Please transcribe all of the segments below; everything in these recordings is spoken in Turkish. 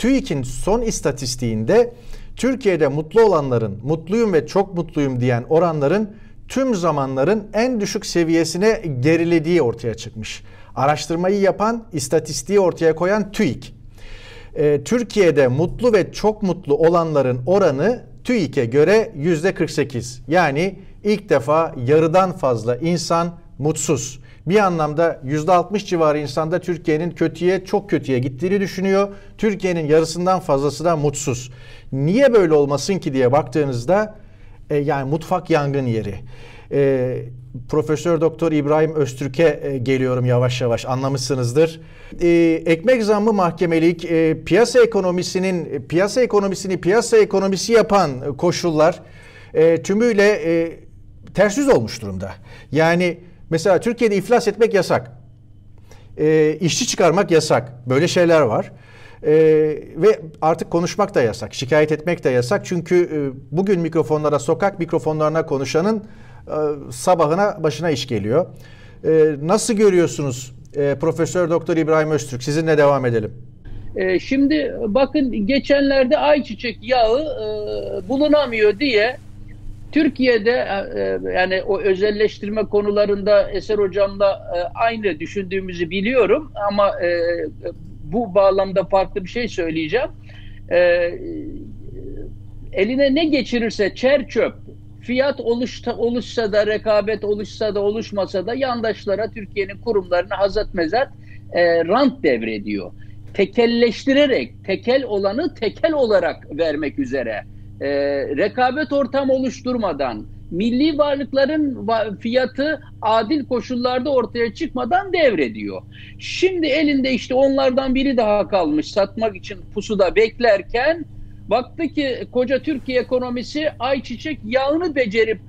TÜİK'in son istatistiğinde Türkiye'de mutlu olanların, mutluyum ve çok mutluyum diyen oranların tüm zamanların en düşük seviyesine gerilediği ortaya çıkmış. Araştırmayı yapan, istatistiği ortaya koyan TÜİK. Ee, Türkiye'de mutlu ve çok mutlu olanların oranı TÜİK'e göre %48. Yani ilk defa yarıdan fazla insan mutsuz. Bir anlamda %60 civarı insanda Türkiye'nin kötüye çok kötüye gittiğini düşünüyor. Türkiye'nin yarısından fazlası da mutsuz. Niye böyle olmasın ki diye baktığınızda e, yani mutfak yangın yeri. E, Profesör Doktor İbrahim Öztürk'e e, geliyorum yavaş yavaş anlamışsınızdır. E, ekmek zammı mahkemelik e, piyasa ekonomisinin piyasa ekonomisini piyasa ekonomisi yapan koşullar e, tümüyle e, ters yüz olmuş durumda. Yani mesela Türkiye'de iflas etmek yasak. E, işçi çıkarmak yasak. Böyle şeyler var. Ee, ve artık konuşmak da yasak, şikayet etmek de yasak. Çünkü e, bugün mikrofonlara, sokak mikrofonlarına konuşanın e, sabahına başına iş geliyor. E, nasıl görüyorsunuz e, Profesör Doktor İbrahim Öztürk? Sizinle devam edelim. E, şimdi bakın geçenlerde ayçiçek yağı e, bulunamıyor diye Türkiye'de e, e, yani o özelleştirme konularında Eser Hocam'la e, aynı düşündüğümüzü biliyorum ama bu bağlamda farklı bir şey söyleyeceğim. Eline ne geçirirse çer çöp, fiyat oluşta, oluşsa da rekabet oluşsa da oluşmasa da yandaşlara Türkiye'nin kurumlarına hazat mezat rant devrediyor. Tekelleştirerek, tekel olanı tekel olarak vermek üzere e, rekabet ortamı oluşturmadan, milli varlıkların fiyatı adil koşullarda ortaya çıkmadan devrediyor. Şimdi elinde işte onlardan biri daha kalmış satmak için pusuda beklerken baktı ki koca Türkiye ekonomisi ayçiçek yağını becerip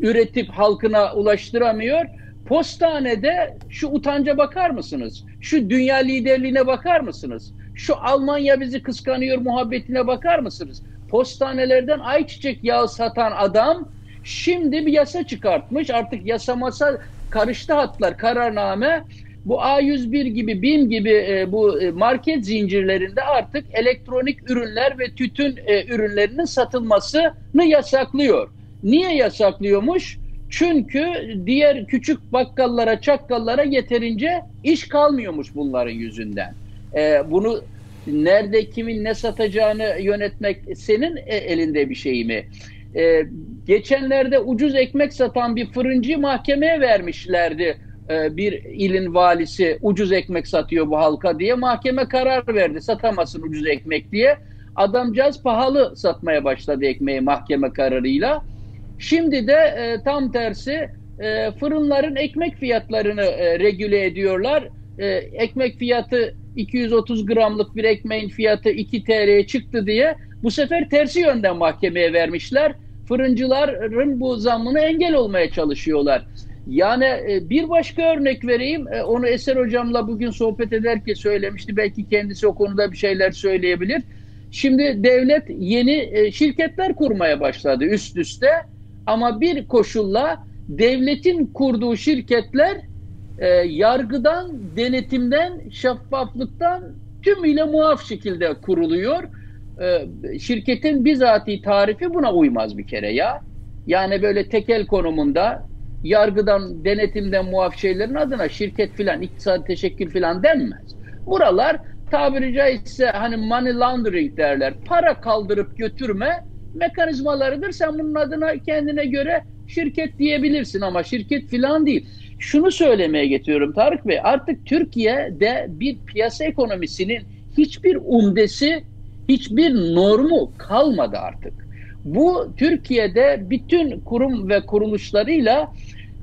üretip halkına ulaştıramıyor. Postanede şu utanca bakar mısınız? Şu dünya liderliğine bakar mısınız? Şu Almanya bizi kıskanıyor muhabbetine bakar mısınız? Postanelerden ayçiçek yağı satan adam şimdi bir yasa çıkartmış. Artık yasa masa karıştı hatlar kararname. Bu A101 gibi BİM gibi e, bu e, market zincirlerinde artık elektronik ürünler ve tütün e, ürünlerinin satılmasını yasaklıyor. Niye yasaklıyormuş? Çünkü diğer küçük bakkallara, çakkallara yeterince iş kalmıyormuş bunların yüzünden. E, bunu nerede kimin ne satacağını yönetmek senin e, elinde bir şey mi? Ee, geçenlerde ucuz ekmek satan bir fırıncı mahkemeye vermişlerdi. Ee, bir ilin valisi ucuz ekmek satıyor bu halka diye mahkeme karar verdi. Satamasın ucuz ekmek diye. Adamcağız pahalı satmaya başladı ekmeği mahkeme kararıyla. Şimdi de e, tam tersi e, fırınların ekmek fiyatlarını e, regüle ediyorlar. E, ekmek fiyatı 230 gramlık bir ekmeğin fiyatı 2 TL'ye çıktı diye bu sefer tersi yönden mahkemeye vermişler. Fırıncıların bu zammını engel olmaya çalışıyorlar. Yani e, bir başka örnek vereyim. E, onu Eser hocamla bugün sohbet ederken söylemişti. Belki kendisi o konuda bir şeyler söyleyebilir. Şimdi devlet yeni e, şirketler kurmaya başladı üst üste. Ama bir koşulla devletin kurduğu şirketler e, yargıdan, denetimden, şeffaflıktan tümüyle muaf şekilde kuruluyor. E, şirketin bizatihi tarifi buna uymaz bir kere ya. Yani böyle tekel konumunda yargıdan, denetimden muaf şeylerin adına şirket filan, iktisadi teşekkül filan denmez. Buralar tabiri caizse hani money laundering derler. Para kaldırıp götürme mekanizmalarıdır. Sen bunun adına kendine göre şirket diyebilirsin ama şirket filan değil şunu söylemeye getiriyorum Tarık Bey. Artık Türkiye'de bir piyasa ekonomisinin hiçbir umdesi, hiçbir normu kalmadı artık. Bu Türkiye'de bütün kurum ve kuruluşlarıyla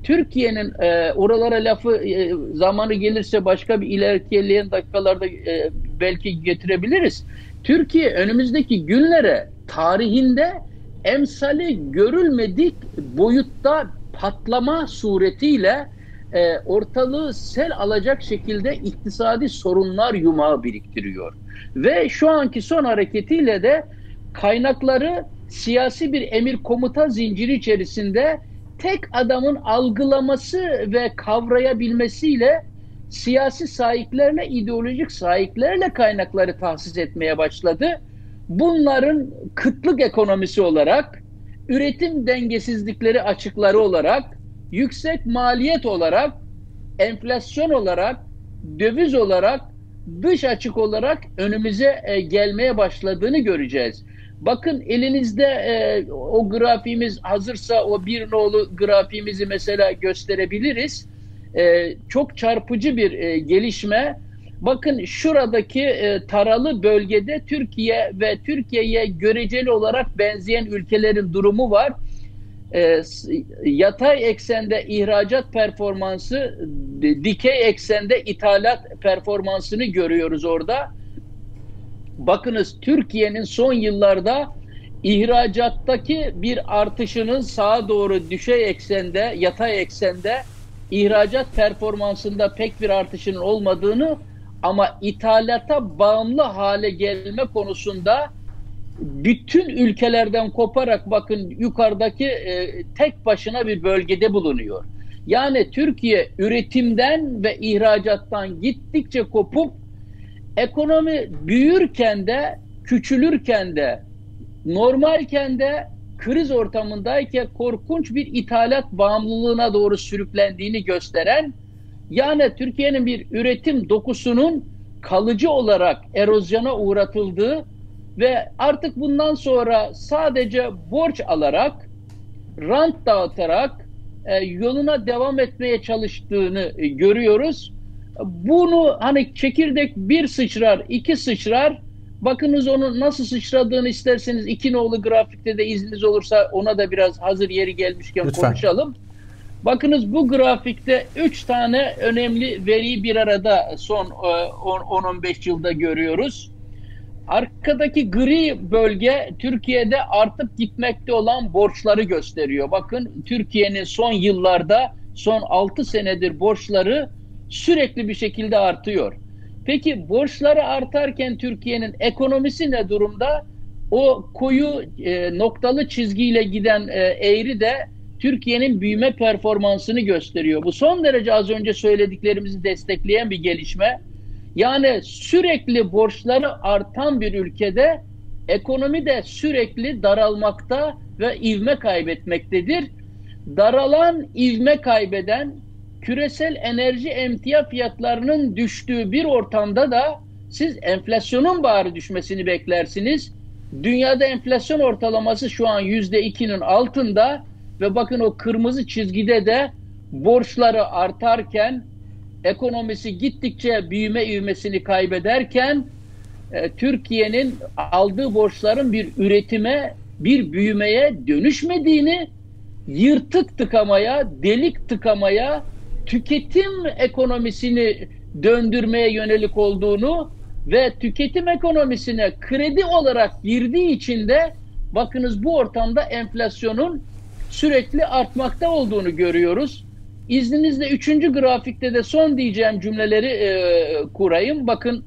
Türkiye'nin e, oralara lafı e, zamanı gelirse başka bir ilerleyen dakikalarda e, belki getirebiliriz. Türkiye önümüzdeki günlere tarihinde emsali görülmedik boyutta patlama suretiyle e, ortalığı sel alacak şekilde iktisadi sorunlar yumağı biriktiriyor. Ve şu anki son hareketiyle de kaynakları siyasi bir emir komuta zinciri içerisinde tek adamın algılaması ve kavrayabilmesiyle siyasi sahiplerle, ideolojik sahiplerle kaynakları tahsis etmeye başladı. Bunların kıtlık ekonomisi olarak, üretim dengesizlikleri açıkları olarak, yüksek maliyet olarak, enflasyon olarak, döviz olarak, dış açık olarak önümüze e, gelmeye başladığını göreceğiz. Bakın elinizde e, o grafiğimiz hazırsa o bir nolu grafiğimizi mesela gösterebiliriz. E, çok çarpıcı bir e, gelişme. Bakın şuradaki e, taralı bölgede Türkiye ve Türkiye'ye göreceli olarak benzeyen ülkelerin durumu var. E, yatay eksende ihracat performansı, dikey eksende ithalat performansını görüyoruz orada. Bakınız Türkiye'nin son yıllarda ihracattaki bir artışının sağa doğru düşey eksende, yatay eksende ihracat performansında pek bir artışının olmadığını ama ithalata bağımlı hale gelme konusunda bütün ülkelerden koparak bakın yukarıdaki e, tek başına bir bölgede bulunuyor. Yani Türkiye üretimden ve ihracattan gittikçe kopup ekonomi büyürken de küçülürken de normalken de kriz ortamındayken korkunç bir ithalat bağımlılığına doğru sürüklendiğini gösteren yani Türkiye'nin bir üretim dokusunun kalıcı olarak erozyona uğratıldığı ve artık bundan sonra sadece borç alarak rant dağıtarak e, yoluna devam etmeye çalıştığını e, görüyoruz. Bunu hani çekirdek bir sıçrar, iki sıçrar. Bakınız onun nasıl sıçradığını isterseniz iki nolu grafikte de izniniz olursa ona da biraz hazır yeri gelmişken Lütfen. konuşalım. Bakınız bu grafikte üç tane önemli veriyi bir arada son 10-15 e, yılda görüyoruz. Arkadaki gri bölge Türkiye'de artıp gitmekte olan borçları gösteriyor. Bakın Türkiye'nin son yıllarda son 6 senedir borçları sürekli bir şekilde artıyor. Peki borçları artarken Türkiye'nin ekonomisi ne durumda? O koyu e, noktalı çizgiyle giden e, eğri de Türkiye'nin büyüme performansını gösteriyor. Bu son derece az önce söylediklerimizi destekleyen bir gelişme. Yani sürekli borçları artan bir ülkede ekonomi de sürekli daralmakta ve ivme kaybetmektedir. Daralan, ivme kaybeden, küresel enerji emtia fiyatlarının düştüğü bir ortamda da siz enflasyonun bari düşmesini beklersiniz. Dünyada enflasyon ortalaması şu an yüzde ikinin altında ve bakın o kırmızı çizgide de borçları artarken ekonomisi gittikçe büyüme ivmesini kaybederken e, Türkiye'nin aldığı borçların bir üretime, bir büyümeye dönüşmediğini, yırtık tıkamaya, delik tıkamaya, tüketim ekonomisini döndürmeye yönelik olduğunu ve tüketim ekonomisine kredi olarak girdiği için de bakınız bu ortamda enflasyonun sürekli artmakta olduğunu görüyoruz. İzninizle üçüncü grafikte de son diyeceğim cümleleri e, kurayım. Bakın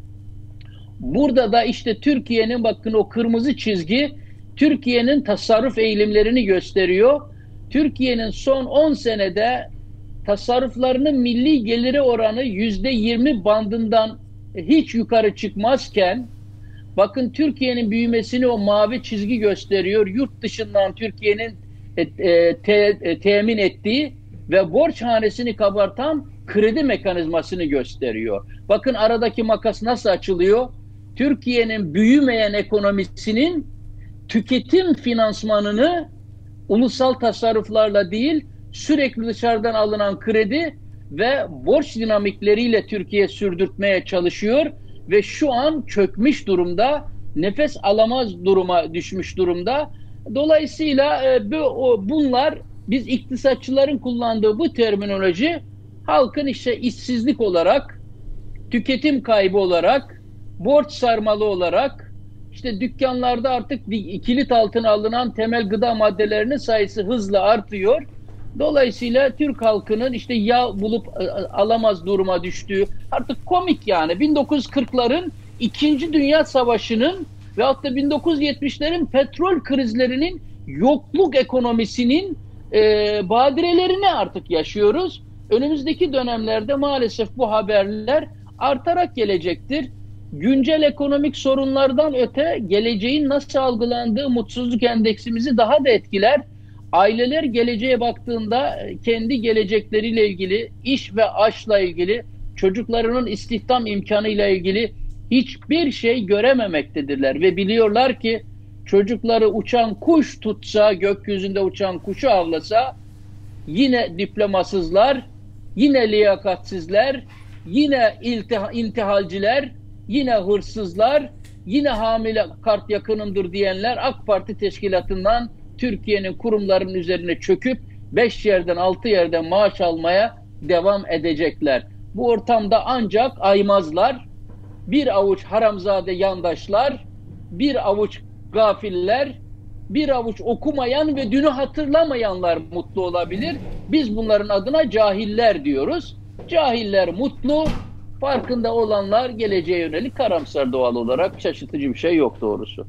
burada da işte Türkiye'nin bakın o kırmızı çizgi Türkiye'nin tasarruf eğilimlerini gösteriyor. Türkiye'nin son 10 senede tasarruflarının milli geliri oranı yüzde yirmi bandından hiç yukarı çıkmazken bakın Türkiye'nin büyümesini o mavi çizgi gösteriyor. Yurt dışından Türkiye'nin e, e, te, e, temin ettiği ve borç hanesini kabartan kredi mekanizmasını gösteriyor. Bakın aradaki makas nasıl açılıyor? Türkiye'nin büyümeyen ekonomisinin tüketim finansmanını ulusal tasarruflarla değil sürekli dışarıdan alınan kredi ve borç dinamikleriyle Türkiye sürdürtmeye çalışıyor ve şu an çökmüş durumda, nefes alamaz duruma düşmüş durumda. Dolayısıyla e, bu, bunlar biz iktisatçıların kullandığı bu terminoloji halkın işte işsizlik olarak, tüketim kaybı olarak, borç sarmalı olarak, işte dükkanlarda artık kilit altına alınan temel gıda maddelerinin sayısı hızla artıyor. Dolayısıyla Türk halkının işte yağ bulup e, alamaz duruma düştüğü artık komik yani. 1940'ların İkinci Dünya Savaşı'nın ve hatta 1970'lerin petrol krizlerinin yokluk ekonomisinin e, badirelerini artık yaşıyoruz. Önümüzdeki dönemlerde maalesef bu haberler artarak gelecektir. Güncel ekonomik sorunlardan öte geleceğin nasıl algılandığı mutsuzluk endeksimizi daha da etkiler. Aileler geleceğe baktığında kendi gelecekleriyle ilgili, iş ve aşla ilgili, çocuklarının istihdam imkanıyla ilgili hiçbir şey görememektedirler ve biliyorlar ki çocukları uçan kuş tutsa, gökyüzünde uçan kuşu avlasa yine diplomasızlar, yine liyakatsizler, yine iltiha, intihalciler, yine hırsızlar, yine hamile kart yakınımdır diyenler AK Parti teşkilatından Türkiye'nin kurumlarının üzerine çöküp 5 yerden 6 yerden maaş almaya devam edecekler. Bu ortamda ancak aymazlar, bir avuç haramzade yandaşlar, bir avuç gafiller, bir avuç okumayan ve dünü hatırlamayanlar mutlu olabilir. Biz bunların adına cahiller diyoruz. Cahiller mutlu, farkında olanlar geleceğe yönelik karamsar doğal olarak şaşırtıcı bir şey yok doğrusu.